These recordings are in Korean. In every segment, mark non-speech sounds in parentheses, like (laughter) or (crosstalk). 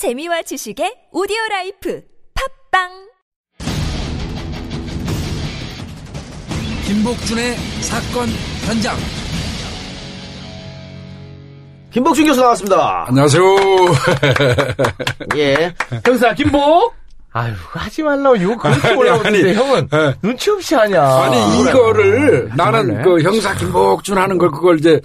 재미와 지식의 오디오 라이프 팟빵 김복준의 사건 현장. 김복준 교수 나왔습니다. 안녕하세요. (laughs) 예. 형사 김복 아유 하지 말라고 욕 그렇게 올라오는데 형은 예. 눈치 없이 하냐 아니 이거를 나는? 그 형사 김복준 하는 걸 그걸 이제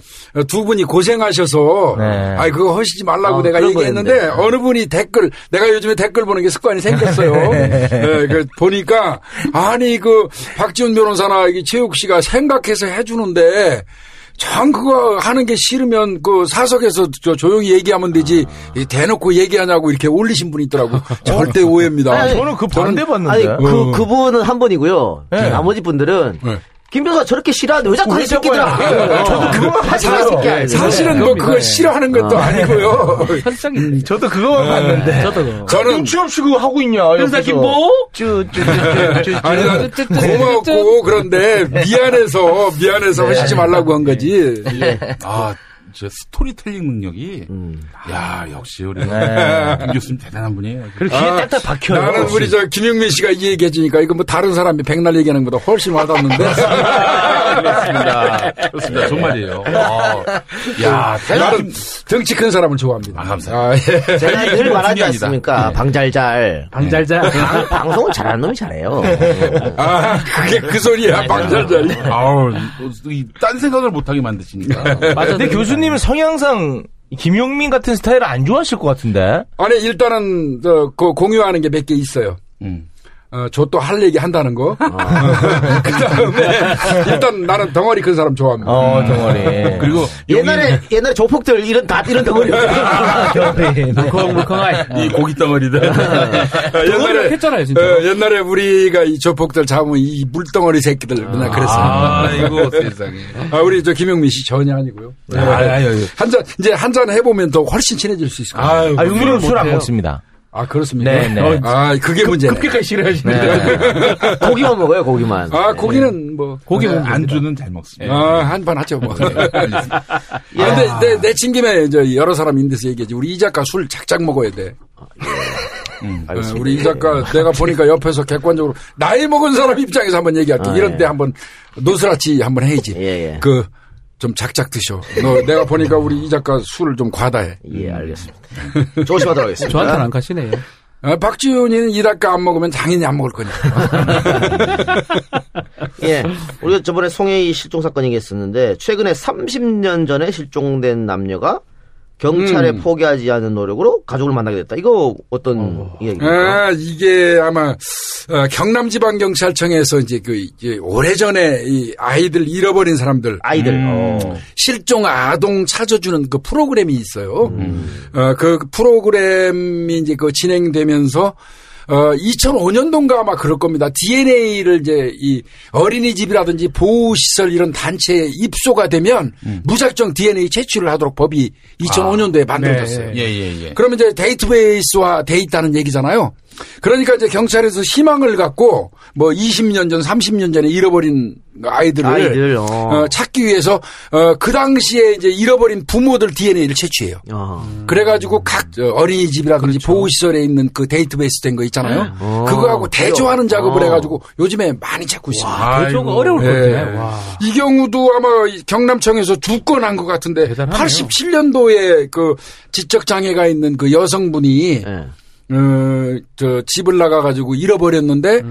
두 분이 고생하셔서 네. 아이 그거 하시지 말라고 어, 내가 얘기했는데 거였는데. 어느 분이 댓글 내가 요즘에 댓글 보는 게 습관이 생겼어요. (laughs) 네, 그 보니까 아니 그 박지훈 변호사나 이 최욱 씨가 생각해서 해주는데 참 그거 하는 게 싫으면 그 사석에서 저 조용히 얘기하면 되지 이 대놓고 얘기하냐고 이렇게 올리신 분이 있더라고. (laughs) 절대 오해입니다. 아니, 저는 그 반대 봤는데 그, 어. 그분은 한 분이고요. 네. 나머지 분들은 네. 김 변호사 저렇게 싫어하는데 왜 자꾸 하는 새끼들아. 네. 저도 그것만 하지 봤어요. 사실은 뭐 그거 싫어하는 것도 아니고요. (laughs) 음, 저도 그거만 봤는데. 저도 저는 눈치 없이 그거 하고 있냐 형사 옆에서. 김복 쭈쭈쭈쭈쭈. 아니 난 고마웠고 그런데 미안해서 미안해서 하시지 말라고 한 거지. 아, 저 스토리텔링 능력이 음. 야 역시 우리 네. 김 교수님 대단한 분이에요. 그리고 귀에 딱딱 박혀요 나는 우리 저 김영민 씨가 이 얘기 해 주니까 이거 뭐 다른 사람이 백날 얘기하는 것보다 훨씬 와닿는데. (laughs) 그렇습니다. 그렇습니다. 정말이에요. 아, 야, 나는 덩치 큰 사람을 좋아합니다. 아, 감사합니다. 아, 예. 제가 잘늘 말하지. 않습니까? 네. 방잘잘. 방잘자. 방, 방송은 잘하는 놈이 잘해요. 아, 그게 그 소리야. 방잘자리. 아우, 이, 딴 생각을 못하게 만드시니까. 맞아 근데 교수님 은 성향상 김용민 같은 스타일을 안 좋아하실 것 같은데 아니 일단은 저, 그 공유하는 게 몇 개 있어요. 음. 어, 저 또 할 얘기 한다는 거. (laughs) 그 다음에 일단 나는 덩어리 큰 사람 좋아합니다. 어 덩어리 그리고 옛날에, 옛날에 조폭들 이런, 다 이런 덩어리였잖아. 물컹물컹한 (laughs) 이 고기 덩어리들. 옛날에 했잖아요, 진짜. 어, 옛날에 우리가 이 조폭들 잡으면 이 물덩어리 새끼들 맨날 그랬어요. 아이고 (laughs) 세상에. 아, 우리 저 김영민 씨 전혀 아니고요. 아, 아유, 아유. 한 잔, 이제 한 잔 해보면 더 훨씬 친해질 수 있을 거예요. 아유, 아 용민은 술안 먹습니다 아, 그렇습니까? 네, 네. 어, 아, 그게 문제네. 그렇게까지 싫어하시는데. (laughs) 고기만 먹어요, 고기만. 아, 고기는 뭐. 고기 는 안주는 잘 먹습니다. 아, 한판 하죠, 뭐. (laughs) 알겠습니다. 아, 근데 내, 내친 김에 저 여러 사람 있는 데서 얘기하지. 우리 이 작가 술 작작 먹어야 돼. 어, 우리 이 작가 내가 보니까 옆에서 객관적으로 나이 먹은 사람 입장에서 한번 얘기할게. 아, 이런 예. 때 한번 노스라치 한번 해야지. 예, 예. 그 좀 작작 드셔. 너 내가 보니까 우리 이 작가 술을 좀 과다해. 예, 알겠습니다. 조심하도록 하겠습니다. 저한테는 안 가시네요. 아, 박지훈이는 이 작가 안 먹으면 당연히 안 먹을 거니까. (laughs) 예. 우리가 저번에 송혜이 실종 사건 얘기했었는데, 최근에 30년 전에 실종된 남녀가 경찰에 음. 포기하지 않은 노력으로 가족을 만나게 됐다. 이거 어떤 이야기입니까? 아, 이게 아마 어, 경남지방경찰청에서 이제 그 이제 오래전에 이 아이들 잃어버린 사람들 아이들. 음. 어. 실종 아동 찾아주는 그 프로그램이 있어요. 음. 어, 그 프로그램이 이제 그 진행되면서 어, 2005년도인가 아마 그럴 겁니다. DNA를 이제 이 어린이집이라든지 보호시설 이런 단체에 입소가 되면 음. 무작정 DNA 채취를 하도록 법이 2005년도에 만들어졌어요. 예, 예, 예. 그러면 이제 데이터베이스화 돼 있다는 얘기잖아요. 그러니까 이제 경찰에서 희망을 갖고 뭐 20년 전, 30년 전에 잃어버린 아이들을 아이들, 어. 어, 찾기 위해서 어, 그 당시에 이제 잃어버린 부모들 DNA를 채취해요. 어. 그래가지고 각 저, 어린이집이라든지 보호시설에 있는 그 데이터베이스 된 거 있잖아요. 어, 그거하고 대조하는? 작업을 어. 해가지고 요즘에 많이 찾고 있습니다. 아이고. 어려울 것 예. 같아 와. 이 경우도 아마 이 경남청에서 두 건 한 것 같은데 대단하네요. 87년도에 그 지적 장애가 있는 그 여성분이 예. 어, 저 집을 나가 가지고 잃어버렸는데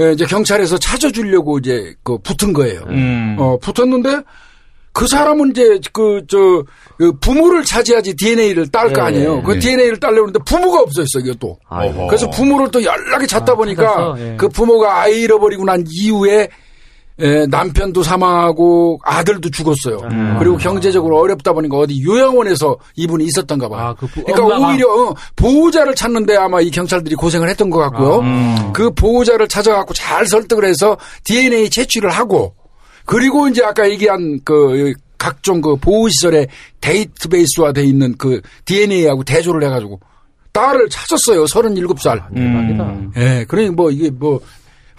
예, 이제 경찰에서 찾아주려고 이제 그 붙은 거예요. 음. 어 붙었는데 그 사람은 이제 그저 그 부모를 찾아야지 DNA를 딸거 예, 아니에요. 그 예. DNA를 딸려는데 부모가 없어졌어 이게 또. 아이고. 그래서 부모를 또 연락이 잦다 보니까 찾아서, 예. 그 부모가 아이 잃어버리고 난 이후에 에, 남편도 사망하고 아들도 죽었어요. 그리고 경제적으로 어렵다 보니까 어디 요양원에서 이분이 있었던가 봐요. 아, 그 부- 그러니까 엄마가? 오히려 어, 보호자를 찾는데 아마 이 경찰들이 고생을 했던 것 같고요. 그 보호자를 찾아갖고 잘 설득을 해서 DNA 채취를 하고 그리고 이제 아까 얘기한 그 각종 그 보호시설에 데이터베이스화 돼 있는 그 DNA하고 대조를 해가지고 딸을 찾았어요. 37살. 대박이다. 예, 그러니 뭐 이게 뭐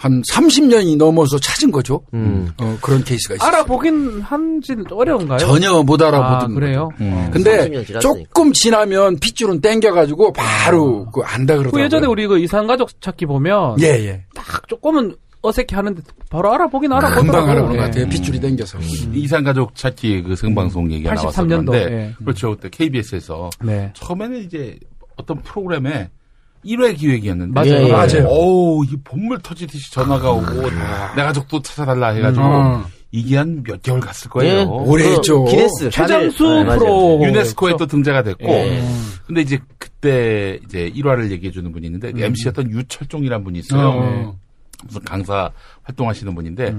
한 30년이 넘어서 찾은 거죠. 음. 어, 그런 케이스가 있어요. 알아보긴 한지 어려운가요? 전혀 못 아, 알아보던 그래요? 거예요. 근데 30년 지났으니까. 조금 지나면 핏줄은 땡겨가지고 바로 그 안다 그러더라고요. 그 예전에 우리 그 이상 가족 찾기 보면 예, 예. 딱 조금은 어색해 하는데 바로 알아보긴 알아보더라고요. 금방 알아보는 것 예. 같아요. 핏줄이 땡겨서. 이산가족 찾기 그 생방송 얘기가 나와서 83 년도, 그런데 예. 그렇죠. 그때 KBS에서 네. 처음에는 이제 어떤 프로그램에 1회 기획이었는데 맞아요. 예, 예. 맞아요. 어우, 이 본물 터지듯이 전화가 오고 내 가족도 찾아달라 해가지고 음. 이게 한 몇 개월 갔을 예. 거예요. 오래 그 했죠. 기네스 최장수 다들- 네, 맞아요. 프로 유네스코에 또 등재가 됐고 예. 근데 이제 그때 이제 1화를 얘기해 주는 분이 있는데 MC였던 유철종이라는 분이 있어요. 어. 무슨 강사 활동하시는 분인데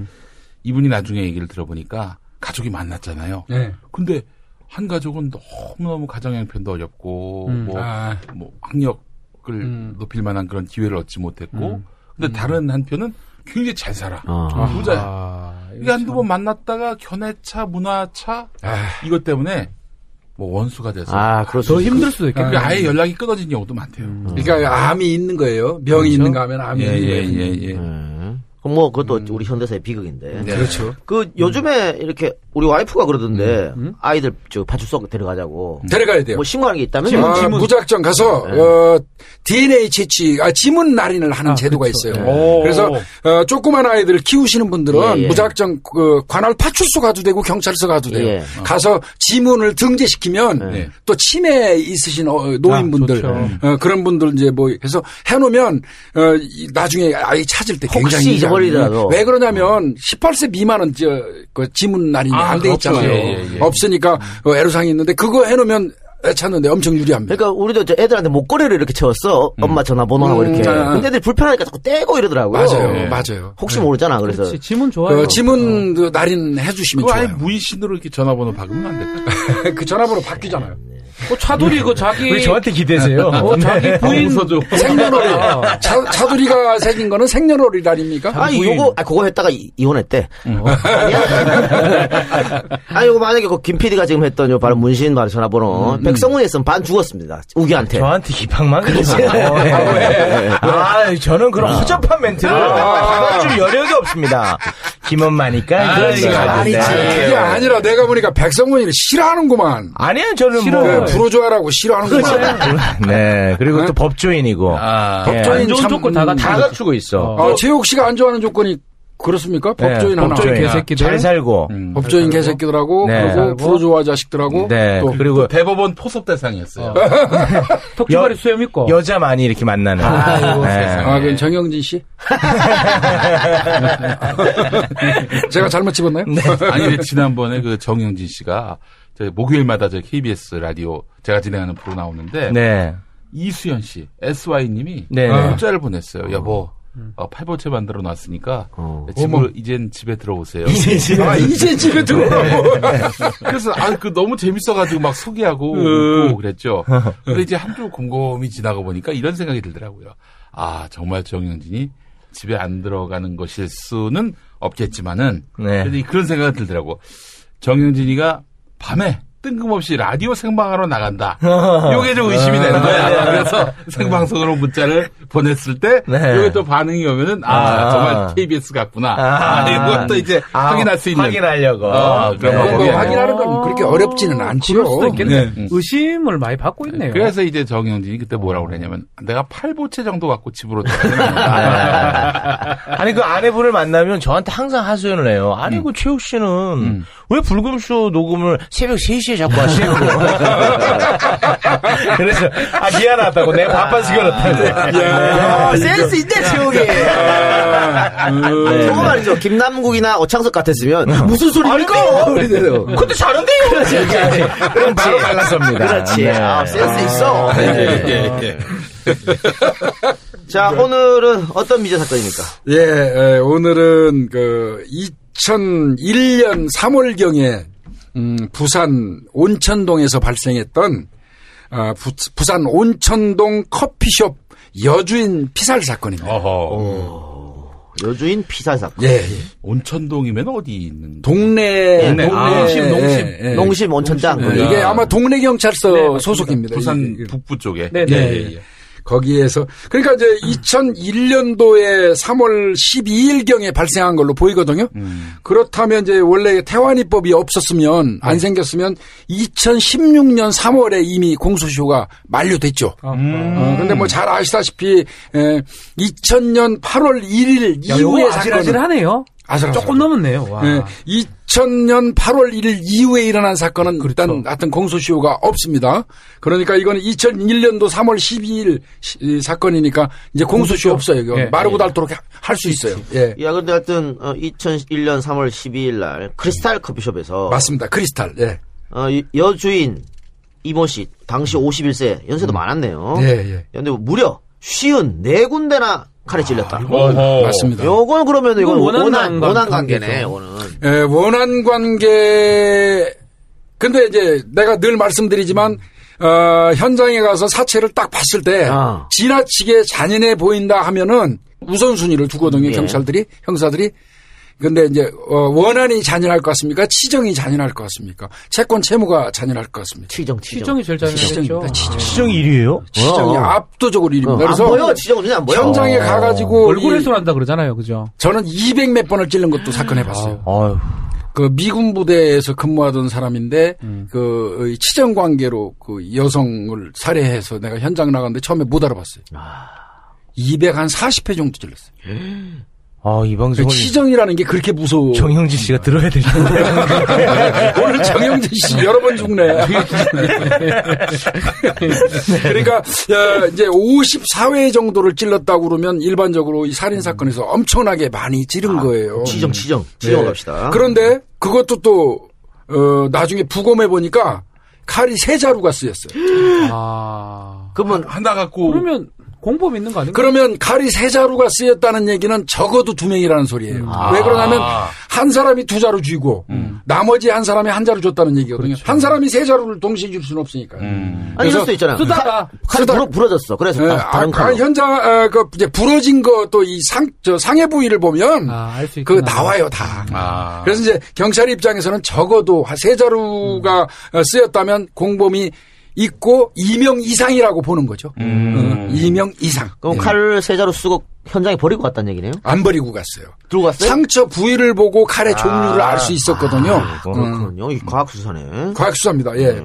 이분이 나중에 얘기를 들어보니까 가족이 만났잖아요. 네. 근데 한 가족은 너무너무 가정 형편도 어렵고 음. 뭐, 아. 뭐 학력 을 음. 높일 만한 그런 기회를 얻지 못했고 근데 다른 한편은 굉장히 잘 살아. 어. 부자야. 아, 이게 한두 번 만났다가 견해차, 문화차 아. 이것 때문에 뭐 원수가 돼서 아, 수더 있- 힘들 수도. 그러니까 아예 연락이 끊어진 경우도 많대요. 그러니까 암이 있는 거예요. 병이 있는가 하면 암이 예, 있는 예, 거예요. 예, 예. 예. 그럼 뭐 그것도 우리 현대사의 비극인데. 네. 그렇죠. 그 요즘에 이렇게 우리 와이프가 그러던데 아이들 저 파출소 데려가자고. 데려가야 돼요. 뭐 신고하는 게 있다면 아, 무작정 가서 어, DNA 채취, 아, 지문 날인을 하는 아, 제도가 그렇죠. 있어요. 오. 그래서 어, 조그만 아이들을 키우시는 분들은 예, 예. 무작정 그 관할 파출소 가도 되고 경찰서 가도 돼요. 예. 가서 지문을 등재시키면 네. 또 치매 있으신 어, 노인분들 아. 어, 그런 분들 이제 뭐 해서 해놓으면 어, 이- 나중에 아이 찾을 때 혹시 굉장히 잊어버리더라도. 왜 그러냐면 18세 미만은 저 그 지문 날인이 아, 안돼 없죠. 있잖아요. 예, 예, 예. 없으니까 어, 애로사항이 있는데 그거 해놓으면 애 찾는데 엄청 유리합니다. 그러니까 우리도 저 애들한테 목걸이를 이렇게 채웠어. 엄마 전화번호하고 음, 이렇게. 아. 근데 애들이 불편하니까 자꾸 떼고 이러더라고요. 맞아요, 예. 맞아요. 혹시 모르잖아. 그래서 그렇지. 지문 좋아요. 그 지문 그 날인 해주시면 그거 아예 좋아요. 무인신으로 이렇게 전화번호 박으면 안 될까? (laughs) 그 전화번호 바뀌잖아요. 어, 차돌이 그 자기 왜 저한테 기대세요? 어, 자기 부인 서줘. 생년월일. 차, 차두리가 새긴 거는 생년월일 날입니까? 아니 부인. 요거 아 그거 했다가 이, 이혼했대. 아니야? (laughs) 아니 요거 만약에 그김 PD가 지금 했던 요 바로 문신 바로 전화번호 백성훈이 했으면 반 죽었습니다. 우기한테. 저한테 기방만 그러세요. (laughs) 아, 저는 그런 허접한 멘트를 받아줄 여력이 없습니다. 거 말이지. 하는데. 그게 아니라 내가 보니까 백성문이를 싫어하는구만. 아니에요, 저는 싫어요. 뭐. 네, 부르조아라고 싫어하는구만. 네, 그리고 또 법조인이고. 아, 예, 법조인 안 좋은 참- 조건 다 갖추고 다 갖추고 있어. 어. 아, 최욱 씨가 안 좋아하는 조건이 그렇습니까? 네, 법조인 하나. 법조인 개새끼들. 잘 살고. 음. 법조인 개새끼들하고 네. 그리고 살고. 부르조아 자식들하고 네, 또 그리고 대법원 포섭 대상이었어요. (laughs) 턱주머니 수염 있고. 여자 많이 이렇게 만나는. 아이고, 네. 세상에. 아, 그건 정영진 씨? (laughs) 제가 잘못 집었나요? 아니, 근데 지난번에 그 정영진 씨가 저 목요일마다 저 KBS 라디오 제가 진행하는 프로 나오는데 네. 이수연 씨, SY님이 네. 문자를 보냈어요. 여보, 어, 팔보채 만들어 놨으니까 어. 집으로 이젠 집에 들어오세요. 아, 이제 집에 들어오라고. 그래서 아 그 너무 재밌어가지고 막 소개하고 음. 웃고 그랬죠. (laughs) 근데 이제 한주 곰곰이 지나가 보니까 이런 생각이 들더라고요. 아 정말 정영진이 집에 안 들어가는 것일 수는 없겠지만은 네. 그런 생각이 들더라고. 정영진이가 밤에 뜬금없이 라디오 생방하러 나간다. (laughs) 요게 좀 의심이 되는 거야. 그래서 생방송으로 문자를 보냈을 때 네. 요게 또 반응이 오면은 아, 아. 정말 KBS 같구나. 아. 아, 이것도 이제 아, 확인할 수 있는. 확인하려고. 어, 그런 네. 확인하는 건 그렇게 어렵지는 않지요. 그럴 수도 있겠네. 네. 의심을 많이 받고 있네요. 그래서 이제 정영진이 그때 뭐라고 그랬냐면 내가 팔보채 정도 갖고 집으로 들어가야 아니 그 아내분을 만나면 저한테 항상 하소연을 해요. 아니 그 최욱 씨는 왜 불금쇼 녹음을 새벽 3시에 자꾸 하시냐고. (laughs) 그래서 아 미안하다고 내가 바빠서 그렇다고. 아, 센스 있네 최욱이. 네. 저거 말이죠. 김남국이나 오창석 같았으면 무슨 소리입니까? 근데 잘한대요. 그럼 바로 갈라섭니다. 그렇지. 네. 아, 센스 있어. 예, 자, 오늘은 어떤 미제 사건입니까? 예, 에, 오늘은 그 2001년 3월경에 음, 부산 온천동에서 발생했던 아, 부, 부산 온천동 커피숍 여주인 피살 사건입니다. 어허. 여주인 피살 사건. 예, 예. 온천동이면 어디 있는? 동네, 동네. 동네, 아, 농심, 농심. 예, 예. 농심 온천장. 농심. 이게 아마 동네 경찰서 네. 소속입니다. 부산. 북부 쪽에. 네, 예, 네. 거기에서 그러니까 이제 2001년도에 3월 12일경에 발생한 걸로 보이거든요. 음. 그렇다면 이제 원래 태완이법이 없었으면 안 생겼으면 2016년 3월에 이미 공소시효가 만료됐죠. 음. 어, 근데 뭐 잘 아시다시피 에, 2000년 8월 1일 야, 이후의 요거 사건은 아질아질하네요. 아슬아슬하죠. 조금 넘었네요. 와. 예, 2000년 8월 1일 이후에 일어난 사건은 그렇죠. 일단 하여튼 공소시효가 없습니다. 그러니까 이거는 2001년도 3월 12일 시- 이 사건이니까 이제 공소시효 없어요. 이거 예, 마르고 예. 닳도록 할 수 있어요. 예. 야, 근데 하여튼, 어, 2001년 3월 12일 날, 크리스탈 커피숍에서, 맞습니다. 크리스탈. 예. 어, 이- 여주인, 이모 씨, 당시 51세, 연세도 많았네요. 예, 예. 근데 무려, 쉬운 네 군데나 칼에 찔렸다. 어허. 맞습니다. 요건 그러면 이건 이건 원한 원한, 관계- 원한 관계네. 이거는. 예, 원한 관계. 근데 이제 내가 늘 말씀드리지만 어, 현장에 가서 사체를 딱 봤을 때 아. 지나치게 잔인해 보인다 하면은 우선순위를 두거든요. 예. 경찰들이 형사들이. 근데 이제 어, 원한이 잔인할 것 같습니까? 치정이 잔인할 것 같습니까? 채권 채무가 잔인할 것 같습니까? 치정, 치정. 치정이 제일 잘했죠. 치정입니다. 치정. 시정이 1위예요? 치정이 어. 압도적으로 일입니다. 어, 안 그래서 보여, 치정은 그냥 안 보여. 현장에 가가지고 얼굴에서 이- 난다 그러잖아요. 그죠? 저는 200 몇 번을 찔른 것도 사건 해봤어요. 아유. 그 미군 부대에서 근무하던 사람인데 음. 그 치정 관계로 그 여성을 살해해서 내가 현장 나갔는데 처음에 못 알아봤어요. 200한 40회 정도 찔렀어요. 아, 이 방송을 치정이라는 게 그렇게 무서워. 정형진 씨가 들어야 될 텐데. (laughs) 오늘 정영진 씨 여러 번 죽네. (laughs) 그러니까 어, 이제 54회 정도를 찔렀다고 그러면 일반적으로 이 살인 사건에서 엄청나게 많이 찌른 거예요. 치정, 치정. 치정 네. 갑시다. 그런데 그것도 또 어, 나중에 부검해 보니까 칼이 세 자루가 쓰였어요. (gasps) 아. 그러면, 하나 갖고 그러면 공범 있는 거 아닌가? 그러면 칼이 세 자루가 쓰였다는 얘기는 적어도 두 명이라는 소리예요. 왜 그러냐면 한 사람이 두 자루 쥐고 나머지 한 사람이 한 자루 줬다는 얘기거든요. 한 사람이 세 자루를 동시에 줄 수는 없으니까요. 음. 아니, 이럴 그래서 수도 있잖아. 쓰다가 칼이 쓰다- 부러, 부러졌어. 그래서 예, 다, 다른 아까 칼로. 현장 어, 그 이제 부러진 거 또 이 상 저 상해 부위를 보면 아, 알수 그. 나와요 다. 아. 그래서 이제 경찰 입장에서는 적어도 한세 자루가 어, 쓰였다면 공범이 있고 2명 이상이라고 보는 거죠. 어, 2명 이상. 그럼 예. 칼을 세 자루 쓰고 현장에 버리고 갔다는 얘기네요? 안 버리고 갔어요. 들고 갔어요? 상처 부위를 보고 칼의 종류를 알 수 있었거든요. 아, 그렇군요. 이 과학수사네. 과학수사입니다. 예.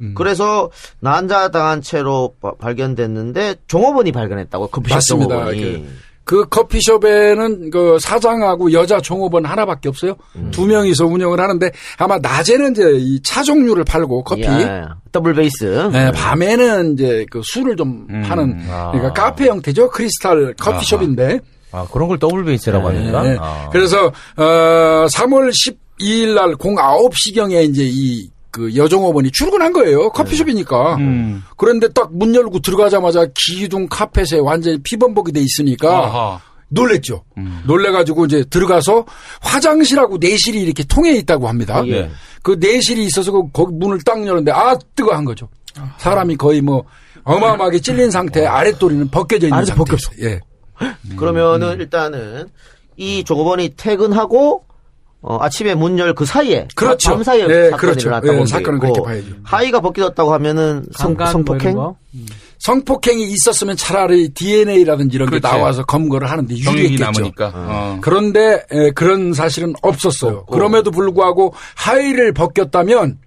음. 그래서 난자당한 채로 바- 발견됐는데 종업원이 발견했다고 커피숍 맞습니다. 종업원이. 그- 그 커피숍에는 그 사장하고 여자 종업원 하나밖에 없어요. 음. 두 명이서 운영을 하는데 아마 낮에는 이제 이 차 종류를 팔고 커피. 예, double base. 네, 밤에는 이제 그 술을 좀 음. 파는 아. 그러니까 카페 형태죠. 크리스탈 커피숍인데. 아, 그런 걸 double base라고 합니까? 네. 아. 그래서 어 3월 12일 날 09시경에 이제 이 그 여종업원이 출근한 거예요. 커피숍이니까. 음. 그런데 딱 문 열고 들어가자마자 기둥 카펫에 완전히 피범벅이 돼 있으니까 아하. 놀랬죠. 놀래가지고 이제 들어가서 화장실하고 내실이 이렇게 통해 있다고 합니다. 예. 그 내실이 있어서 그 거기 문을 딱 열었는데 아 뜨거 한 거죠. 사람이 거의 뭐 어마어마하게 찔린 상태 아랫도리는 벗겨져 있는 아래도 상태였어. 예. 그러면은 일단은 이 종업원이 퇴근하고 어, 아침에 문 열 그 사이에 그렇죠. 밤 사이에 예, 사건이 그렇죠. 일어났다고 예, 보면 사건은 그렇게 봐야죠. 하의가 벗겨졌다고 하면은 성, 뭐 성폭행 이런 거? 성폭행이 있었으면 차라리 DNA라든지 이런 게 그렇지. 나와서 검거를 하는데 유리했겠죠. 남으니까. 어. 그런데 에, 그런 사실은 없었어요. 그럼에도 불구하고 하의를 벗겼다면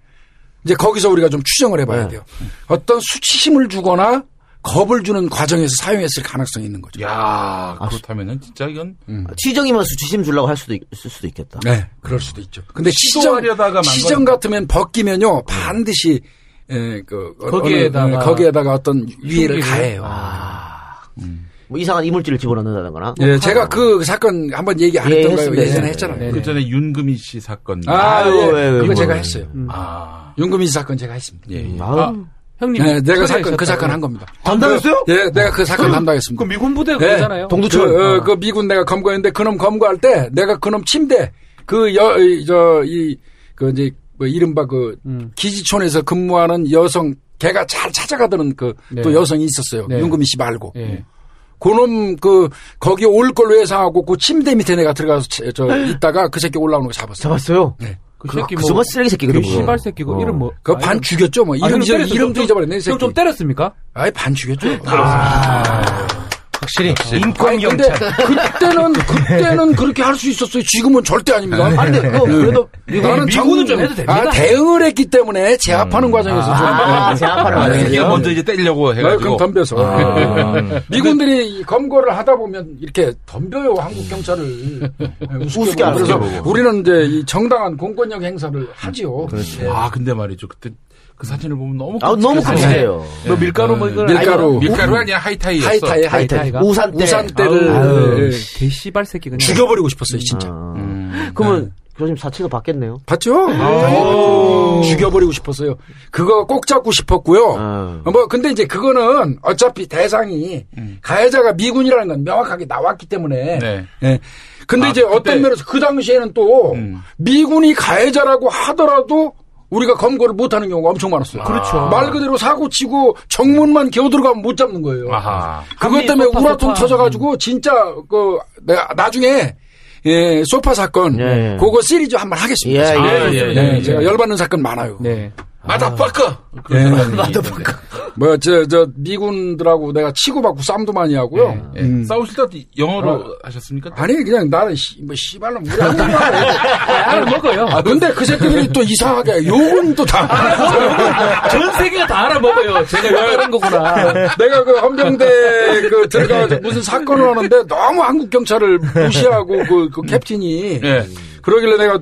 이제 거기서 우리가 좀 추정을 해봐야 돼요. 어떤 수치심을 주거나 겁을 주는 과정에서 사용했을 가능성이 있는 거죠. 야 그렇다면은 진짜 이건 취정이면 수치심 주려고 할 수도 있, 을 수도 있겠다. 네, 그럴 수도 있죠. 근데 시정, 시도하려다가 만 시정 건- 같으면 벗기면요 반드시 에, 그 어, 거기에다가 어느, 에, 거기에다가 어떤 위해를? 가해요. 뭐 이상한 이물질을 집어넣는다거나. 예, 제가 그 사건 한번 얘기 안 예, 했던가요? 했습니다. 예전에 네. 했잖아요. 네. 그 전에 윤금희 씨 사건. 아, 아유, 예. 왜, 왜, 그거 왜, 제가 왜. 했어요. 아. 윤금희 씨 사건 제가 했습니다. 예, 예. 아, 형님. 네, 내가 사건 그. 사건 한 겁니다. 담당했어요? 예, 내가 그 사건 그 담당했습니다. 미군 부대 네. 그거잖아요. 동두천. 그, 어, 그 미군 내가 검거했는데 그놈 검거할 때 내가 그놈 침대 그 여 저 이 그 이제 뭐 이른바 그 음. 기지촌에서 근무하는 여성 걔가 잘 찾아가던 그또 네. 여성이 있었어요. 네. 윤금희 씨 말고. 예. 그놈 그 거기 올 걸로 예상하고 그 침대 밑에 내가 들어가서 치- 저 있다가 그 새끼 올라오는 거 잡았어요. 잡았어요? 네. 그 그, 새끼 그 뭐. 정말 쓰레기 새끼거든. 그 그거. 씨발 새끼고 어. 이름 뭐. 그반 죽였죠, 뭐. 아, 이름, 형 이름, 잊어버렸네, 새끼. 좀 때렸습니까? 아예 반 죽였죠. 확실히 아니, 인권 근데 경찰. 그때는, (laughs) 그때는 그렇게 할 수 있었어요. 지금은 절대 아닙니다. 아, 근데 그거 그래도 나는 미국은 정- 좀 해도 됩니다. 아, 대응을 했기 때문에 제압하는 과정에서 좀. 아, 제압하는 아, 거예요. 자기가 먼저 이제 때리려고 해가지고. 덤벼서. 아. 미군들이 이 검거를 하다 보면 이렇게 덤벼요, 한국 경찰을. 우습게, 우습게. 그래서. 우리는 이제 이 정당한 공권력 행사를 하지요. 예. 아, 근데 말이죠. 그때 그 사진을 보면 너무 아, 너무. 끔찍해요. 뭐 밀가루 뭐 이걸. 밀가루. 밀가루 아니야 하이타이였어. 하이타이, 하이타이. 우산 때. 우산 때를 아유, 예, 예. 개 씨발 새끼 그냥. 죽여버리고 싶었어요, 진짜. 아. 음. 그러면 교수님 사체도 받겠네요. 봤죠? 오. 죽여버리고 싶었어요. 그거 꼭 잡고 싶었고요. 아. 뭐 근데 이제 그거는 어차피 대상이 가해자가 미군이라는 건 명확하게 나왔기 때문에. 네. 예. 근데 아, 이제 그때- 어떤 면에서 그 당시에는 또 음. 미군이 가해자라고 하더라도 우리가 검거를 못하는 경우가 엄청 많았어요. 그렇죠. 말 그대로 사고 치고 정문만 기어 들어가면 못 잡는 거예요. 아하. 그것 때문에 소파, 우라통 소파. 터져가지고 진짜 그 내가 나중에 예, 소파 사건 예, 예. 그거 시리즈 한번 하겠습니다. 예, 예, 네, 예, 네, 예. 제가 열받는 사건 많아요. 네. 마다파커. 예. (laughs) 뭐, 저, 저, 미군들하고 내가 치고받고 쌈도 많이 하고요. 예. 음. 싸우실 때 영어로 하셨습니까? 아니, 그냥 나는, 씨, 뭐, 씨발로 우리 한국말 해. 알아 먹어요. 아, 근데 그 새끼들이 또 이상하게 욕은 또 다. (laughs) 전 세계가 다 알아먹어요. 제가 이런 거구나. 내가 그 헌병대 그 들어가 무슨 사건을 하는데 너무 한국 경찰을 무시하고 그, 그 캡틴이. 예. 그러길래 내가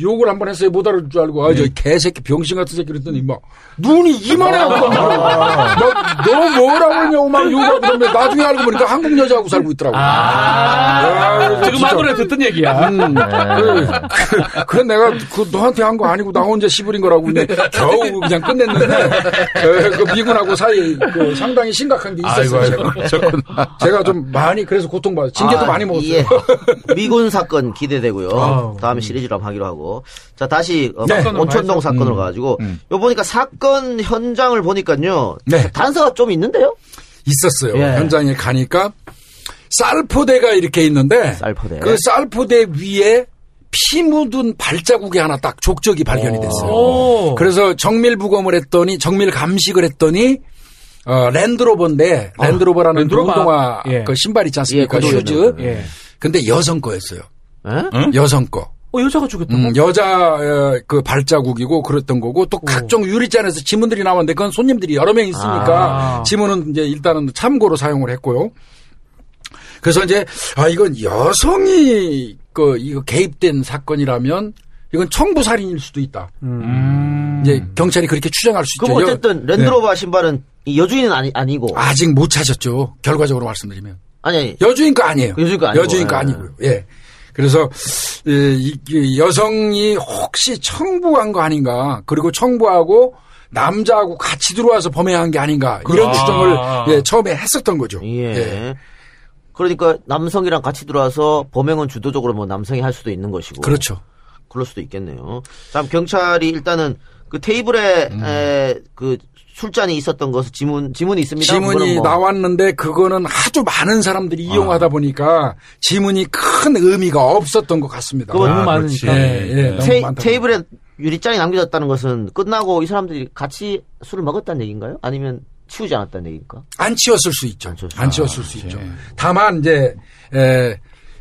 욕을 한 번 했어요. 못 알아줄 줄 알고. 아, 저 개새끼, 병신 같은 새끼 그랬더니 막 눈이 이만해갖고 막너 뭐라고 했냐고 막 욕하고 그러면 나중에 알고 보니까 한국 여자하고 살고 있더라고. 아, 지금 마누라 듣던 얘기야. 음, 그, 그, 그건 내가 그 너한테 한 거 아니고 나 혼자 씨부린 거라고 근데 겨우 그냥 끝냈는데 에, 그 미군하고 사이 그 상당히 심각한 게 있었어요. 아이고. 제가. 제가 좀 많이 그래서 고통받아요. 징계도 아, 많이 먹었어요. 예. 미군 사건 기대되고요. 아우. 다음에 시리즈로 하기로 하고. 자, 다시 어, 네. 온천동 사건으로 가가지고. 요 보니까 사건 현장을 보니까요. 네. 단서가 좀 있는데요? 있었어요. 예. 현장에 가니까 쌀포대가 이렇게 있는데 쌀포대. 그 쌀포대 위에 피 묻은 발자국이 하나 딱 족적이 발견이 됐어요. 오. 그래서 정밀 부검을 했더니 정밀 감식을 했더니 어, 랜드로버인데 랜드로버라는 랜드로버. 예. 그 신발 있지 않습니까? 예, 그거 shoes. 예. 근데 여성 거였어요. 에? 여성 거. 어, 여자가 죽였다고? 음, 여자 어, 그 발자국이고 그랬던 거고 또 각종 유리잔에서 지문들이 나왔는데 그건 손님들이 여러 명 있으니까 아. 지문은 이제 일단은 참고로 사용을 했고요. 그래서 이제 아 이건 여성이 그 이거 개입된 사건이라면 이건 청부 살인일 수도 있다. 음. 이제 경찰이 그렇게 추정할 수 있죠. 그럼 여- 어쨌든 랜드로버 신발은 이 여주인은 아니, 아니고. 아직 못 찾았죠. 결과적으로 말씀드리면 아니, 아니. 여주인 거 아니에요. 여주인 거 아니고. 여주인 거 예. 아니고요. 예. 그래서 예, 여성이 혹시 청부한 거 아닌가? 그리고 청부하고 남자하고 같이 들어와서 범행한 게 아닌가? 이런 아. 추정을 예, 처음에 했었던 거죠. 예. 그러니까 남성이랑 같이 들어와서 범행은 주도적으로 뭐 남성이 할 수도 있는 것이고. 그렇죠. 그럴 수도 있겠네요. 참 경찰이 일단은 그 테이블에 음. 에, 그 술잔이 있었던 것은 지문 지문이 있습니다. 지문이 뭐- 아. 나왔는데 그거는 아주 많은 사람들이 이용하다 보니까 지문이 큰 의미가 없었던 것 같습니다. 그건 너무 아, 많으니까. 그렇지. 예, 예, 너무 테, 많다. 테이블에 유리잔이 남겨졌다는 것은 끝나고 이 사람들이 같이 술을 먹었다는 얘기인가요? 아니면 치우지 않았다는 얘기입니까? 안 치웠을 수 있죠. 안 치웠을 안 치웠을 수 있죠. 다만 이제 에,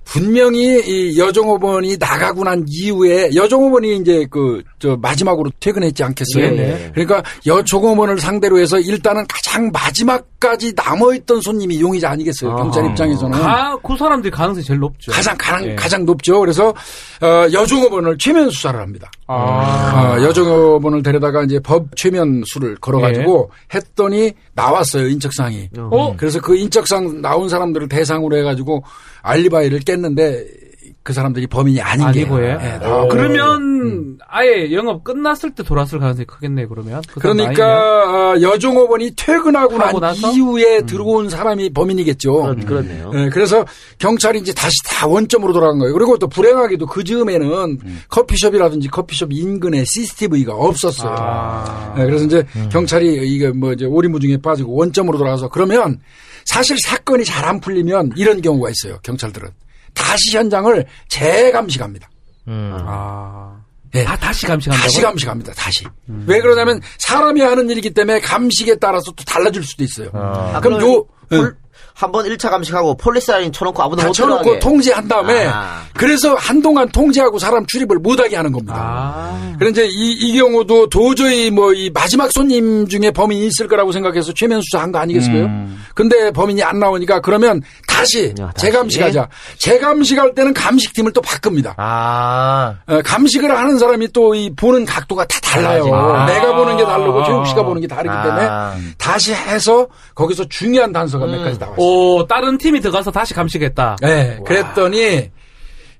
분명히 이 여종업원이 나가고 난 이후에 여종업원이 이제 그 저 마지막으로 퇴근했지 않겠어요. 예, 예. 그러니까 여종업원을 상대로 해서 일단은 가장 마지막까지 남아있던 손님이 용의자 아니겠어요. 경찰 입장에서는 가, 그 사람들이 가능성이 제일 높죠. 가장 가장, 예. 가장 높죠. 그래서 어, 여종업원을 최면 수사를 합니다. 아. 어, 여종업원을 데려다가 이제 법 최면 수를 걸어가지고 했더니 나왔어요 인적사항이. 어? 그래서 그 인적상 나온 사람들을 대상으로 해가지고 알리바이를 깼는데 그 사람들이 범인이 아닌 게. 아니고, 예. 예, 나와. 그러면 아예 영업 끝났을 때 돌아왔을 가능성이 크겠네, 그러면. 그. 그러니까 어, 여종업원이 퇴근하고 난 나서? 이후에 들어온 사람이 범인이겠죠. 그렇, 그렇네요. 예, 그래서 경찰이 이제 다시 다 원점으로 돌아간 거예요. 그리고 또 불행하게도 그 즈음에는 커피숍이라든지 커피숍 인근에 CCTV가 없었어요. 아. 예, 그래서 이제 경찰이 이게 뭐 이제 오리무중에 빠지고 원점으로 돌아가서 그러면 사실 사건이 잘 안 풀리면 이런 경우가 있어요. 경찰들은 다시 현장을 재감식합니다. 아. 예. 다 다시 감식한다고? 다시 감식합니다. 다시. 왜 그러냐면 사람이 하는 일이기 때문에 감식에 따라서 또 달라질 수도 있어요. 아, 그럼 요 폴- 한번 1차 감식하고 폴리사인 쳐놓고 아무도 다못 쳐놓고. 통제한 다음에 아. 그래서 한동안 통제하고 사람 출입을 못하게 하는 겁니다. 아. 그런데 이, 이 경우도 도저히 뭐 이 마지막 손님 중에 범인이 있을 거라고 생각해서 최면 수사한 거 아니겠어요? 근데 범인이 안 나오니까 그러면 다시 야, 다시. 재감식하자. 재감식할 때는 감식팀을 또 바꿉니다. 아. 어, 감식을 하는 사람이 또 이 보는 각도가 다 달라요. 아. 내가 보는 게 다르고 최욱 씨가 보는 게 다르기 때문에 아. 다시 해서 거기서 중요한 단서가 몇 가지 나왔어요. 오, 다른 팀이 들어가서 다시 감식했다. 네, 그랬더니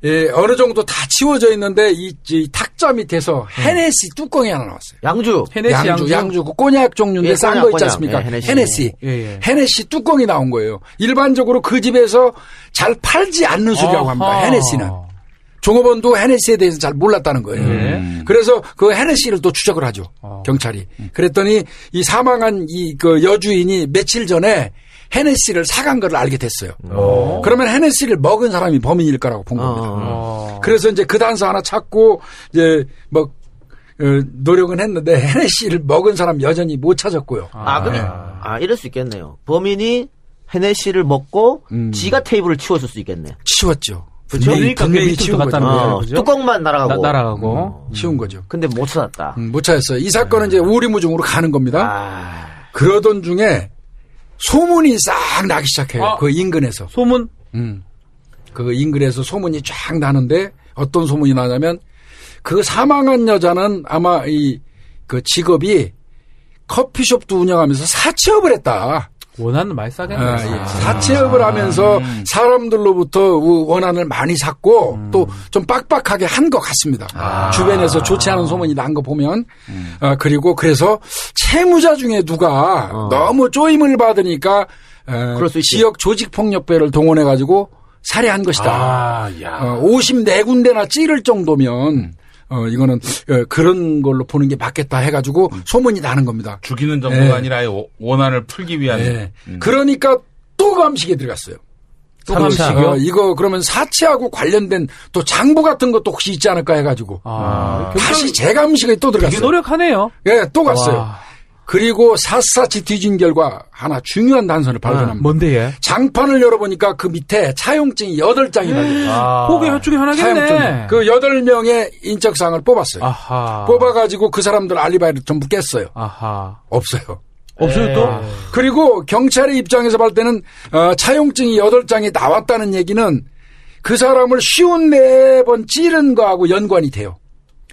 예, 어느 정도 다 치워져 있는데 이, 이 탁자 밑에서 헤네시 뚜껑이 하나 나왔어요. 양주. 헤네시 양주, 양주. 양주, 그 꼬냑 종류인데 예, 싼 꼬냑, 거 있지. 않습니까? 예, 헤네시. 헤네시. 예, 예. 헤네시 뚜껑이 나온 거예요. 일반적으로 그 집에서 잘 팔지 않는 술이라고 합니다. 아하. 헤네시는. 종업원도 헤네시에 대해서 잘 몰랐다는 거예요. 네. 그래서 그 헤네시를 또 추적을 하죠. 어. 경찰이. 그랬더니 이 사망한 이 그 여주인이 며칠 전에 헤네시를 사간 걸 알게 됐어요. 그러면 헤네시를 먹은 사람이 범인일 거라고 본 겁니다. 어. 그래서 이제 그 단서 하나 찾고 이제 뭐 어, 노력은 했는데 헤네시를 먹은 사람 여전히 못 찾았고요. 아, 근데, 아, 이럴 수 있겠네요. 범인이 헤네시를 먹고 지가 테이블을 치웠을 수 있겠네. 치웠죠. 그렇죠? 분명히, 그러니까 분명히 치운 갔다는 거죠. 거예요. 어, 그죠? 뚜껑만 날아가고. 나, 날아가고. 치운 거죠. 근데 못 찾았다. 음, 못 찾았어요. 이 사건은 이제 오리무중으로 가는 겁니다. 아, 그러던 중에 소문이 싹 나기 시작해요. 아. 그 인근에서. 소문? 음. 그 인근에서 소문이 쫙 나는데 어떤 소문이 나냐면 그 사망한 여자는 아마 이 그 직업이 커피숍도 운영하면서 사채업을 했다. 원하는 많이 싸겠네. 아, 예. 사채업을 하면서 사람들로부터 우- 원한을 많이 샀고 또좀 빡빡하게 한 것 같습니다. 주변에서 좋지 않은 소문이 난 거 보면 아, 그리고 그래서 채무자 중에 누가 어. 너무 쪼임을 받으니까 어, 그럴 수 있지. 지역 조직폭력배를 동원해 가지고 살해한 것이다. 아, 야. 어, 54군데나 찌를 정도면 어, 이거는 어, 그런 걸로 보는 게 맞겠다 해가지고 소문이 나는 겁니다. 죽이는 정도가 예. 아니라 원한을 풀기 위한. 예. 음. 그러니까 또 감식에 들어갔어요. 또 감식이요? 어, 이거 그러면 사채하고 관련된 또 장부 같은 것도 혹시 있지 않을까 해가지고 아, 다시 재감식에 또 들어갔어요. 노력하네요. 예, 또 갔어요. 와. 그리고 샅샅이 뒤진 결과 하나 중요한 단서를 발견합니다. 뭔데 얘? 장판을 열어보니까 그 밑에 차용증이 8장이 달려요. 아. 포개 혈중이 하나겠네. 차용증. 그 8명의 인적사항을 뽑았어요. 아하. 뽑아가지고 그 사람들 알리바이를 전부 깼어요. 아하. 없어요. 없어요 또? 그리고 경찰의 입장에서 볼 때는 어, 차용증이 8장이 나왔다는 얘기는 그 사람을 쉬운 네번 찌른 거하고 연관이 돼요.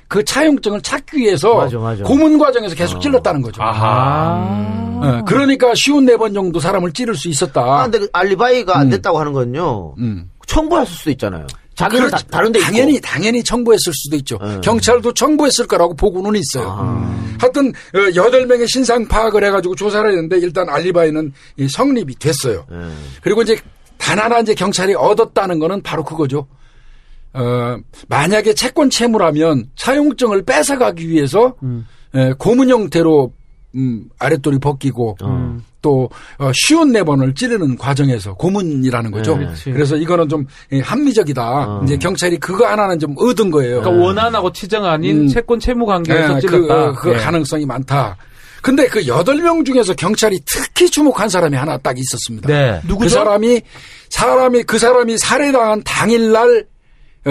그 차용증을 찾기 위해서 맞아, 맞아. 고문 과정에서 계속 찔렀다는 거죠. 아. 어, 그러니까 쉬운 네 번 정도 사람을 찌를 수 있었다. 아, 근데 그 알리바이가 안 됐다고 하는 건요. 음. 청구했을 수도 있잖아요. 자기는 그렇죠. 다, 른데 당연히 당연히 청구했을 수도 있죠. 네. 경찰도 청구했을 거라고 보고는 있어요. 아. 하여튼 어, 여덟 명의 신상 파악을 해가지고 조사를 했는데 일단 알리바이는 이 성립이 됐어요. 네. 그리고 이제 단 하나 이제 경찰이 얻었다는 거는 바로 그거죠. 어, 만약에 채권 채무라면 차용증을 뺏어가기 위해서 에, 고문 형태로 음, 아랫돌이 벗기고 또 어, 쉬운 네 번을 찌르는 과정에서 고문이라는 거죠. 네. 그래서 이거는 좀 예, 합리적이다. 이제 경찰이 그거 하나는 좀 얻은 거예요. 그러니까 원한하고 치정 아닌 음. 채권 채무 관계에서 예, 찔렀다. 그, 그 예. 가능성이 많다. 근데 그 여덟 명 중에서 경찰이 특히 주목한 사람이 하나 딱 있었습니다. 네. 그 사람이 사람이 그 사람이 살해당한 당일날 어,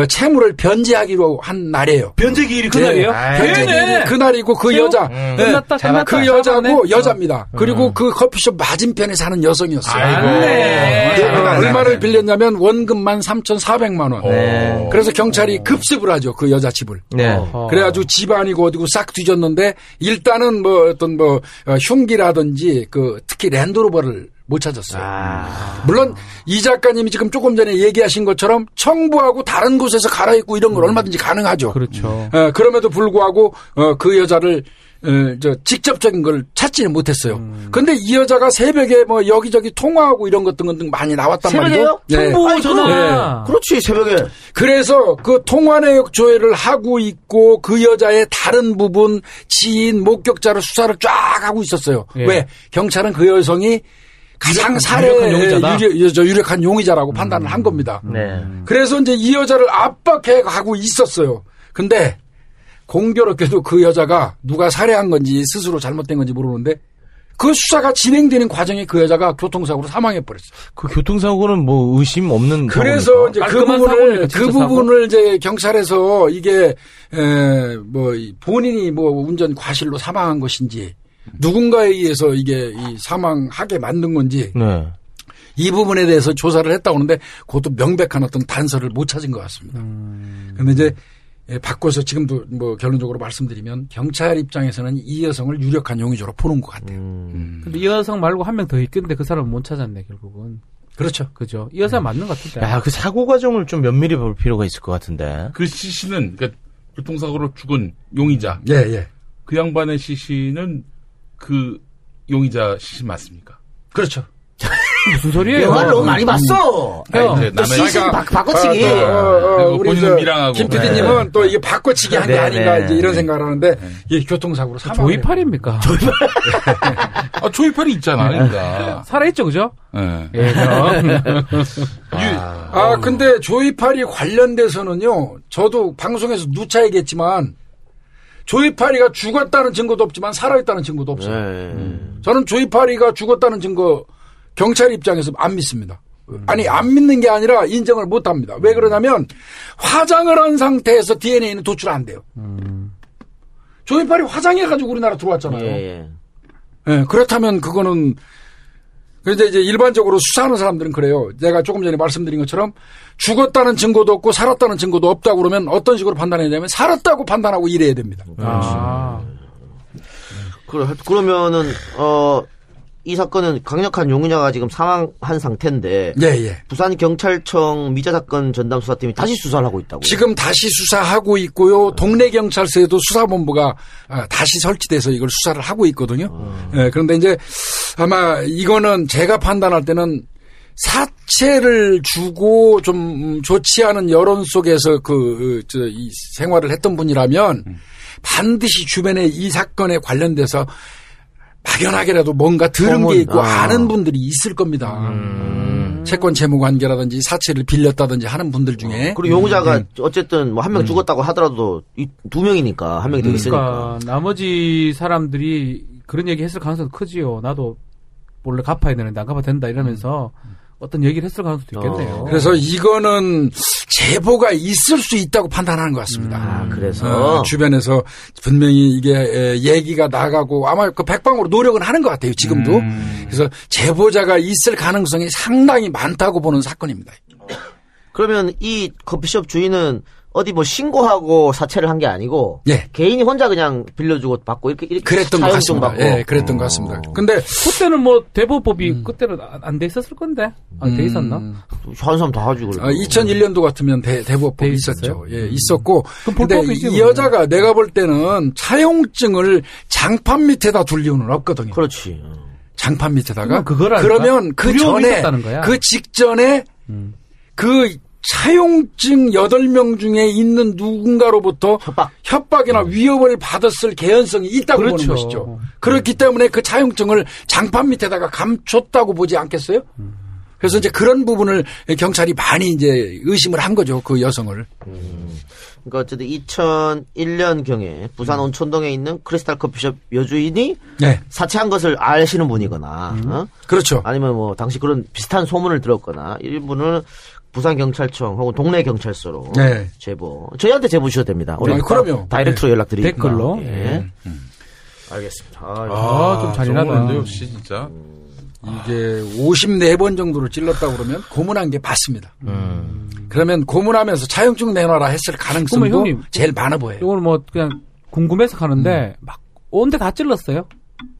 채무를 변제하기로 한 날이에요. 변제 기일이 그날이에요? 아이, 변제 기일이 그날이고 그 채용? 여자 음. 예, 끝났다, 끝났다. 그 여자고. 여자입니다. 그리고 그 커피숍 맞은편에 사는 여성이었어요. 아이고. 맞네. 그 아, 얼마를 빌렸냐면 원금만 3,400만 원. 네. 그래서 경찰이 급습을 하죠. 그 여자 집을. 네. 어. 그래가지고 집안이고 어디고 싹 뒤졌는데 일단은 뭐 어떤 뭐 어, 흉기라든지 그 특히 랜드로버를 못 찾았어요. 아. 물론 이 작가님이 지금 조금 전에 얘기하신 것처럼 청부하고 다른 곳에서 갈아입고 이런 건 얼마든지 가능하죠. 그렇죠. 어, 그럼에도 불구하고 어, 그 여자를 어, 저 직접적인 걸 찾지는 못했어요. 음. 근데 이 여자가 새벽에 뭐 여기저기 통화하고 이런 것 등등 많이 나왔단 새벽에요? 말이죠. 네. 청부 아니, 전화. 그렇지, 새벽에. 그래서 그 통화 내역 조회를 하고 있고 그 여자의 다른 부분 지인 목격자를 수사를 쫙 하고 있었어요. 예. 왜 경찰은 그 여성이 가장 유력한 살해에 용의자다? 유력, 저 유력한 용의자라고 판단을 한 겁니다. 네. 그래서 이제 이 여자를 압박해 가고 있었어요. 근데 공교롭게도 그 여자가 누가 살해한 건지 스스로 잘못된 건지 모르는데 그 수사가 진행되는 과정에 그 여자가 교통사고로 사망해 버렸어요. 그 교통사고는 뭐 의심 없는 그래서 이제 그 부분을 그 사고. 부분을 이제 경찰에서 이게 에뭐 본인이 뭐 운전 과실로 사망한 것인지 누군가에 의해서 이게 이 사망하게 만든 건지 네. 이 부분에 대해서 조사를 했다고 하는데 그것도 명백한 어떤 단서를 못 찾은 것 같습니다. 그런데 이제 예, 바꿔서 지금도 뭐 결론적으로 말씀드리면 경찰 입장에서는 이 여성을 유력한 용의자로 보는 것 같아요. 근데 이 여성 말고 한 명 더 있겠는데 그 사람은 못 찾았네 결국은. 그렇죠. 그죠? 이 여자 맞는 것 같은데. 야, 그 사고 과정을 좀 면밀히 볼 필요가 있을 것 같은데. 그 시신은 그러니까 교통사고로 죽은 용의자 예, 예. 그 양반의 시신은 그 용의자 시신 맞습니까? 그렇죠. (laughs) 무슨 소리예요? 영화를 너무 많이 봤어. 형, 아니, 이제 또 시신 바, 바꿔치기. 어, 어, 어, 그리고 우리 본인은 저 밀항하고. 김 PD님은 또 이게 바꿔치기 한게 네, 아닌가 네. 이제 이런 생각을 하는데 이게 교통사고로 사망. 조이팔입니까? 아, 조이팔이 있잖아, 그러니까. (laughs) 살아있죠, 그죠? 예. 예, 형. (laughs) 아 근데 조이팔이 관련돼서는요. 저도 방송에서 누차 얘기했지만 조이팔이가 죽었다는 증거도 없지만 살아있다는 증거도 없어요. 네. 저는 조이파리가 죽었다는 증거 경찰 입장에서 안 믿습니다. 아니 안 믿는 게 아니라 인정을 못 합니다. 왜 그러냐면 화장을 한 상태에서 DNA는 도출 안 돼요. 조이파리 화장해가지고 우리나라 들어왔잖아요. 예, 예. 예, 그렇다면 그거는 그런데 이제 일반적으로 수사하는 사람들은 그래요. 내가 조금 전에 말씀드린 것처럼 죽었다는 증거도 없고 살았다는 증거도 없다고 그러면 어떤 식으로 판단해야 되냐면 살았다고 판단하고 이래야 됩니다. 아. 그러, 그러면은 어, 이 사건은 강력한 용의자가 지금 사망한 상태인데 예, 예. 부산 경찰청 미자 사건 전담 수사팀이 다시 수사를 하고 있다고요. 지금 다시 수사하고 있고요. 동네 경찰서에도 수사본부가 아, 다시 설치돼서 이걸 수사를 하고 있거든요. 예, 그런데 이제 아마 이거는 제가 판단할 때는 사채를 주고 좀 음, 좋지 않은 여론 속에서 그, 저, 이 생활을 했던 분이라면 반드시 주변에 이 사건에 관련돼서 막연하게라도 뭔가 들은 소문, 게 있고 아. 아는 분들이 있을 겁니다. 채권 채무 관계라든지 사채를 빌렸다든지 하는 분들 중에 그리고 용의자가 어쨌든 뭐 한 명 죽었다고 하더라도 이 두 명이니까 한 명이 더 있으니까. 그러니까 나머지 사람들이 그런 얘기 했을 가능성도 크지요. 나도 원래 갚아야 되는데 안 갚아도 된다 이러면서 어떤 얘기를 했을 가능성도 있겠네요. 그래서 이거는 제보가 있을 수 있다고 판단하는 것 같습니다. 아, 그래서 어, 주변에서 분명히 이게 에, 얘기가 나가고 아마 그 백방으로 노력은 하는 것 같아요. 지금도. 음. 그래서 제보자가 있을 가능성이 상당히 많다고 보는 사건입니다. 그러면 이 커피숍 주인은 어디 뭐 신고하고 사채를 한 게 아니고 예. 개인이 혼자 그냥 빌려주고 받고 이렇게 이렇게 그랬던 것 같습니다. 받고. 예, 그랬던 것 같습니다. 근데 그때는 뭐 대보법이 그때는 안 돼 있었을 건데 안 돼 있었나? 한 사람 다 하지 그래. 어, 2001년도 같으면 대, 대법법 돼 있었죠. 예, 있었고. 그럼 근데 이 뭐. 여자가 내가 볼 때는 차용증을 장판 밑에다 둘 이유는 없거든요. 그렇지. 장판 밑에다가 그러면 그 전에. 음. 그 직전에 그 차용증 8명 중에 있는 누군가로부터 협박. 이나 위협을 받았을 개연성이 있다고 보는 그렇죠. 것이죠. 그렇기 때문에 그 차용증을 장판 밑에다가 감췄다고 보지 않겠어요? 그래서 이제 그런 부분을 경찰이 많이 이제 의심을 한 거죠. 그 여성을. 그러니까 어쨌든 2001년 경에 부산 음. 온천동에 있는 크리스탈 커피숍 여주인이 네. 사채한 것을 아시는 분이거나 어? 그렇죠. 아니면 뭐 당시 그런 비슷한 소문을 들었거나 이분은 부산 경찰청 혹은 동네 경찰서로 네. 제보 저희한테 제보 주셔도 됩니다. 우리 아, 그럼요. 다이렉트로 연락드리니까 댓글로. 예. 알겠습니다. 아, 아, 좀 잔인하다. 역시 진짜. 이게 54번 정도로 찔렀다고 그러면 고문한 게 맞습니다. 그러면 고문하면서 차용증 내놔라 했을 가능성도 그러면 형님, 제일 많아 보여요. 이거는 뭐 그냥 궁금해서 가는데 막 온데 다 찔렀어요.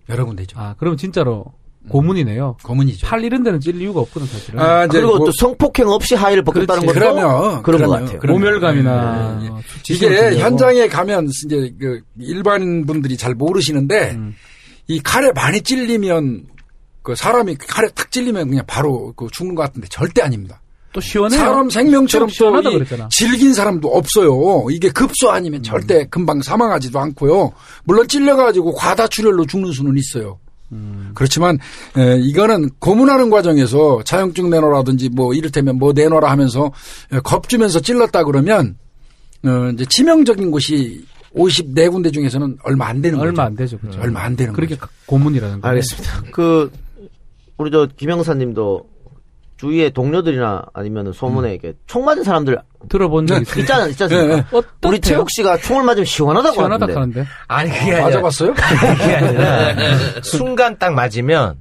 여러 군데죠. 아, 그럼 진짜로 고문이네요. 고문이죠. 팔 이런 데는 찔릴 이유가 없거든 사실은. 아, 이제 그리고 뭐또 성폭행 없이 하의를 벗겼다는 것도 그러면 그런 것 그러면, 같아요. 그러면. 모멸감이나 예, 예. 수치심을 이게. 현장에 가면 이제 그 일반 분들이 잘 모르시는데 음. 이 칼에 많이 찔리면 그 사람이 칼에 탁 찔리면 그냥 바로 그 죽는 것 같은데 절대 아닙니다. 또 시원해요. 사람 생명처럼 좀 시원하다 그랬잖아. 질긴 사람도 없어요. 이게 급소 아니면 절대 금방 사망하지도 않고요. 물론 찔려가지고 과다출혈로 죽는 수는 있어요. 그렇지만 에, 이거는 고문하는 과정에서 차용증 내놓으라든지 뭐 이를테면 뭐 내놓으라 하면서 에, 겁주면서 찔렀다 그러면 어, 이제 치명적인 것이 54군데 중에서는 얼마 안 되는 얼마 거죠. 안 되죠. 그렇죠. 얼마 안 되는 그렇게 거죠. 고문이라는 거. 알겠습니다. 그 우리 저 김영사님도 주위에 동료들이나 아니면 소문에 이렇게 총 맞은 사람들 들어본 적 있어요. 있잖아, 않습니까? 네, 네. 어떻대요? 우리 최욱 씨가 총을 맞으면 시원하다고 시원하다 하는데. 하는데. 아니 그게 아니라 맞아봤어요? 그게 아니라 순간 딱 맞으면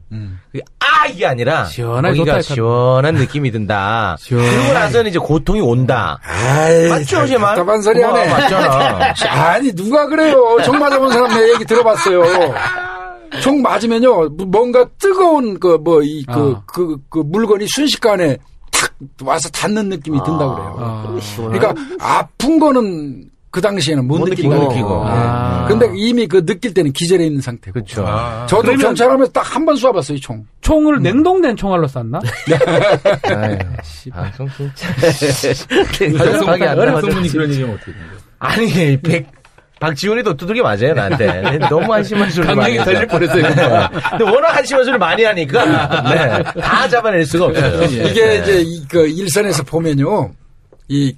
그게 아 이게 아니라 시원하게 거기가 시원한 느낌이 든다. (laughs) 그러고 나서는 이제 고통이 온다. 아이, 맞죠, 제 말? 답답한 소리 하네. 맞잖아. (laughs) 아니 누가 그래요? 총 맞아본 사람 내 얘기 들어봤어요. 총 맞으면요 뭔가 뜨거운 그 뭐 이그그그 아. 물건이 순식간에 탁 와서 닿는 느낌이 든다 그래요. 아. 그러니까 아픈 거는 그 당시에는 못, 못 느낀다. 느끼고. 느끼고. 네. 아. 근데 이미 그 느낄 때는 기절해 있는 상태고. 그렇죠. 저도 그러면- 경찰하면서 딱 한 번 쏴봤어요, 이 총. 총을 냉동된 총알로 쐈나? (laughs) 아유, 방송 진짜. 박성문이 안 나와서. 박성문이 그런 얘기하면 어떻게? 아니, 백, 박지훈이도 두들겨 맞아요, 나한테. 너무 한심한 소리 많이 해서. 털릴 뻔했어요. 네. 근데 워낙 한심한 소리 많이 하니까, 네. 다 잡아낼 수가 없어요. 이게 이제 이, 그 일선에서 보면요. 이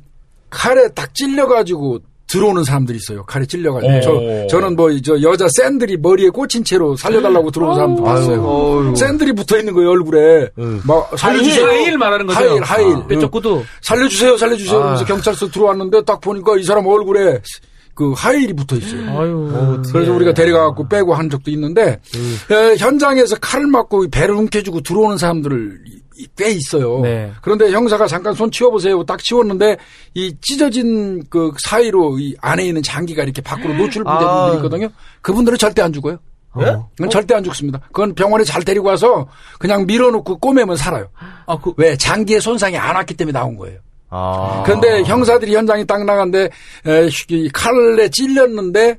칼에 딱 찔려가지고 들어오는 사람들이 있어요. 칼에 찔려가지고. 오. 저, 저는 뭐, 저 여자 샌들이 머리에 꽂힌 채로 살려달라고 들어오는 사람도 봤어요. 샌들이 붙어 있는 거예요, 얼굴에. 막, 살려주세요. 하이힐 말하는 거죠? 하이힐, 하이힐. 아, 뾰족 구두. 살려주세요, 살려주세요. 그래서 경찰서 들어왔는데 딱 보니까 이 사람 얼굴에 그 하이힐이 붙어 있어요. 아유. 그래서 우리가 데려가갖고 빼고 한 적도 있는데 에, 현장에서 칼을 맞고 배를 움켜쥐고 들어오는 사람들을 꽤 있어요. 네. 그런데 형사가 잠깐 손 치워보세요. 딱 치웠는데 이 찢어진 그 사이로 이 안에 있는 장기가 이렇게 밖으로 노출된 아. 분들이 있거든요. 그분들은 절대 안 죽어요. 예? 그건 절대 안 죽습니다. 그건 병원에 잘 데리고 와서 그냥 밀어놓고 꼬매면 살아요. 아, 그, 왜? 장기의 손상이 안 왔기 때문에 나온 거예요. 아. 그런데 형사들이 현장에 딱 나간데 에, 이 칼에 찔렸는데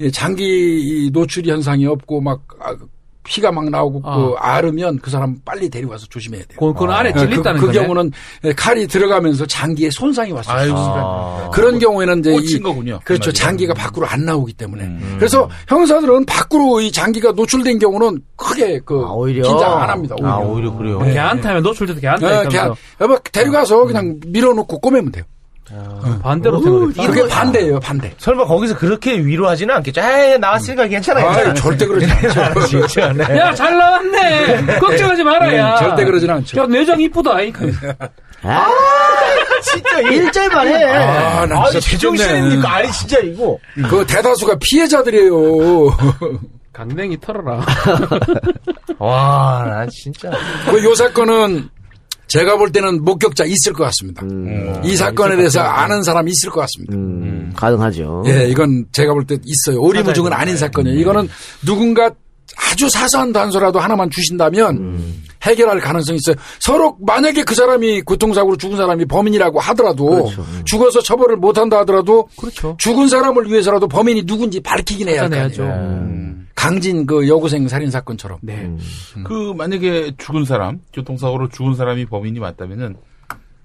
이 장기 이 노출 현상이 없고 막 아, 피가 막 나오고 아. 그 앓으면 그 사람 빨리 데리고와서 조심해야 돼요. 그, 그 안에 그, 찔렸다는 그 거네. 경우는 칼이 들어가면서 장기에 손상이 왔을 수 아유, 있어요. 그런 경우에는 이제 꽂힌 이- 거군요. 그렇죠. 한마디로. 장기가 밖으로 안 나오기 때문에. 음. 그래서 형사들은 밖으로 이 장기가 노출된 경우는 크게 그 아, 오히려. 긴장 안 합니다. 오히려. 아, 오히려 그래요. 걔한테 하면 노출돼서 걔한테 네, 하면서 그냥 여보 데려가서 그냥 밀어놓고 꼬매면 돼요. 반대로 생각했다. 그게 반대예요, 반대. 설마 거기서 그렇게 위로하지는 않겠죠? 에이, 나왔으니까 괜찮아요. 아, 절대 그러지 (laughs) 않죠. 진짜, 네. 야, 잘 나왔네! 걱정하지 마라, 야. 네, 절대 그러진 않죠. 야, 내장 이쁘다, 이. 아, 진짜 이 일절만 해. 아, 난 아니, 진짜 제정신입니까? 아니, 진짜 이거. 그 대다수가 피해자들이에요. 강냉이 털어라. (laughs) 와, 나 진짜. 그 요 사건은 제가 볼 때는 목격자 있을 것 같습니다. 이 사건에 대해서 아는 사람이 있을 것 같습니다. 음, 가능하죠. 예, 이건 제가 볼 때 있어요. 오리무중은 아닌 사건이에요. 이거는 누군가 아주 사소한 단서라도 하나만 주신다면 해결할 가능성이 있어요. 서로 만약에 그 사람이 교통사고로 죽은 사람이 범인이라고 하더라도 그렇죠. 죽어서 처벌을 못한다 하더라도 그렇죠. 죽은 사람을 위해서라도 범인이 누군지 밝히긴 해야 찾아내야죠. 음. 강진 그 여고생 살인 사건처럼. 네. 그 만약에 죽은 사람 교통사고로 죽은 사람이 범인이 맞다면은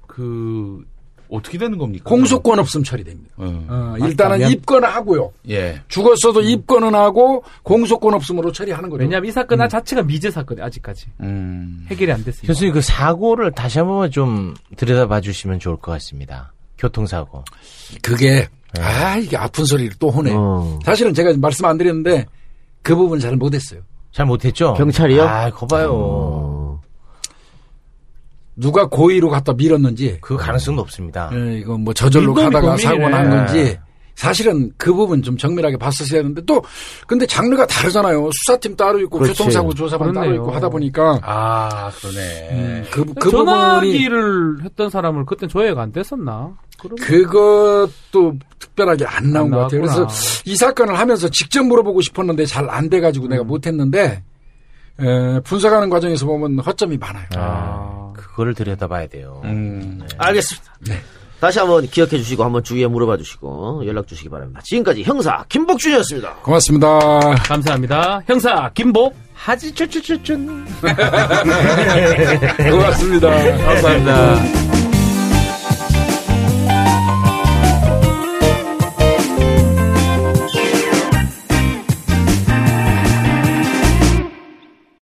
그 어떻게 되는 겁니까? 공소권 없음 처리됩니다. 어. 어, 일단은 맞다면? 입건을 하고요. 예. 죽었어도 입건은 하고 공소권 없음으로 처리하는 거죠. 왜냐하면 이 사건 자체가 미제 사건이 아직까지 음. 해결이 안 됐어요. 교수님, 그 사고를 다시 한 번만 좀 들여다봐 주시면 좋을 것 같습니다. 교통사고. 그게 아 이게 아픈 소리를 또 하네. 어. 사실은 제가 말씀 안 드렸는데 그 부분 잘 못했어요. 잘 못했죠? 경찰이요? 아, 거봐요. 어. 누가 고의로 갖다 밀었는지 그 가능성도 없습니다. 예, 이거 뭐 저절로 가다가. 사고 난 건지 사실은 그 부분 좀 정밀하게 봤었어야 했는데 또 근데 장르가 다르잖아요. 수사팀 따로 있고 그렇지. 교통사고 조사반 따로 그렇네요. 있고 하다 보니까 아 그러네. 그, 그 부분이 전화기를 했던 사람을 그땐 조회가 안 됐었나? 그것도 특별하게 안 나온 안 것 같아요. 그래서. 이 사건을 하면서 직접 물어보고 싶었는데 잘 안 돼가지고 내가 못했는데 에, 분석하는 과정에서 보면 허점이 많아요. 아, 그거를 들여다봐야 돼요. 음. 알겠습니다. 다시 한번 기억해 주시고 한번 주위에 물어봐 주시고 연락 주시기 바랍니다. 지금까지 형사 김복준이었습니다. 고맙습니다. 감사합니다. 형사 김복. 하지 쭈쭈쭈쭈. (laughs) (laughs) 고맙습니다. 감사합니다.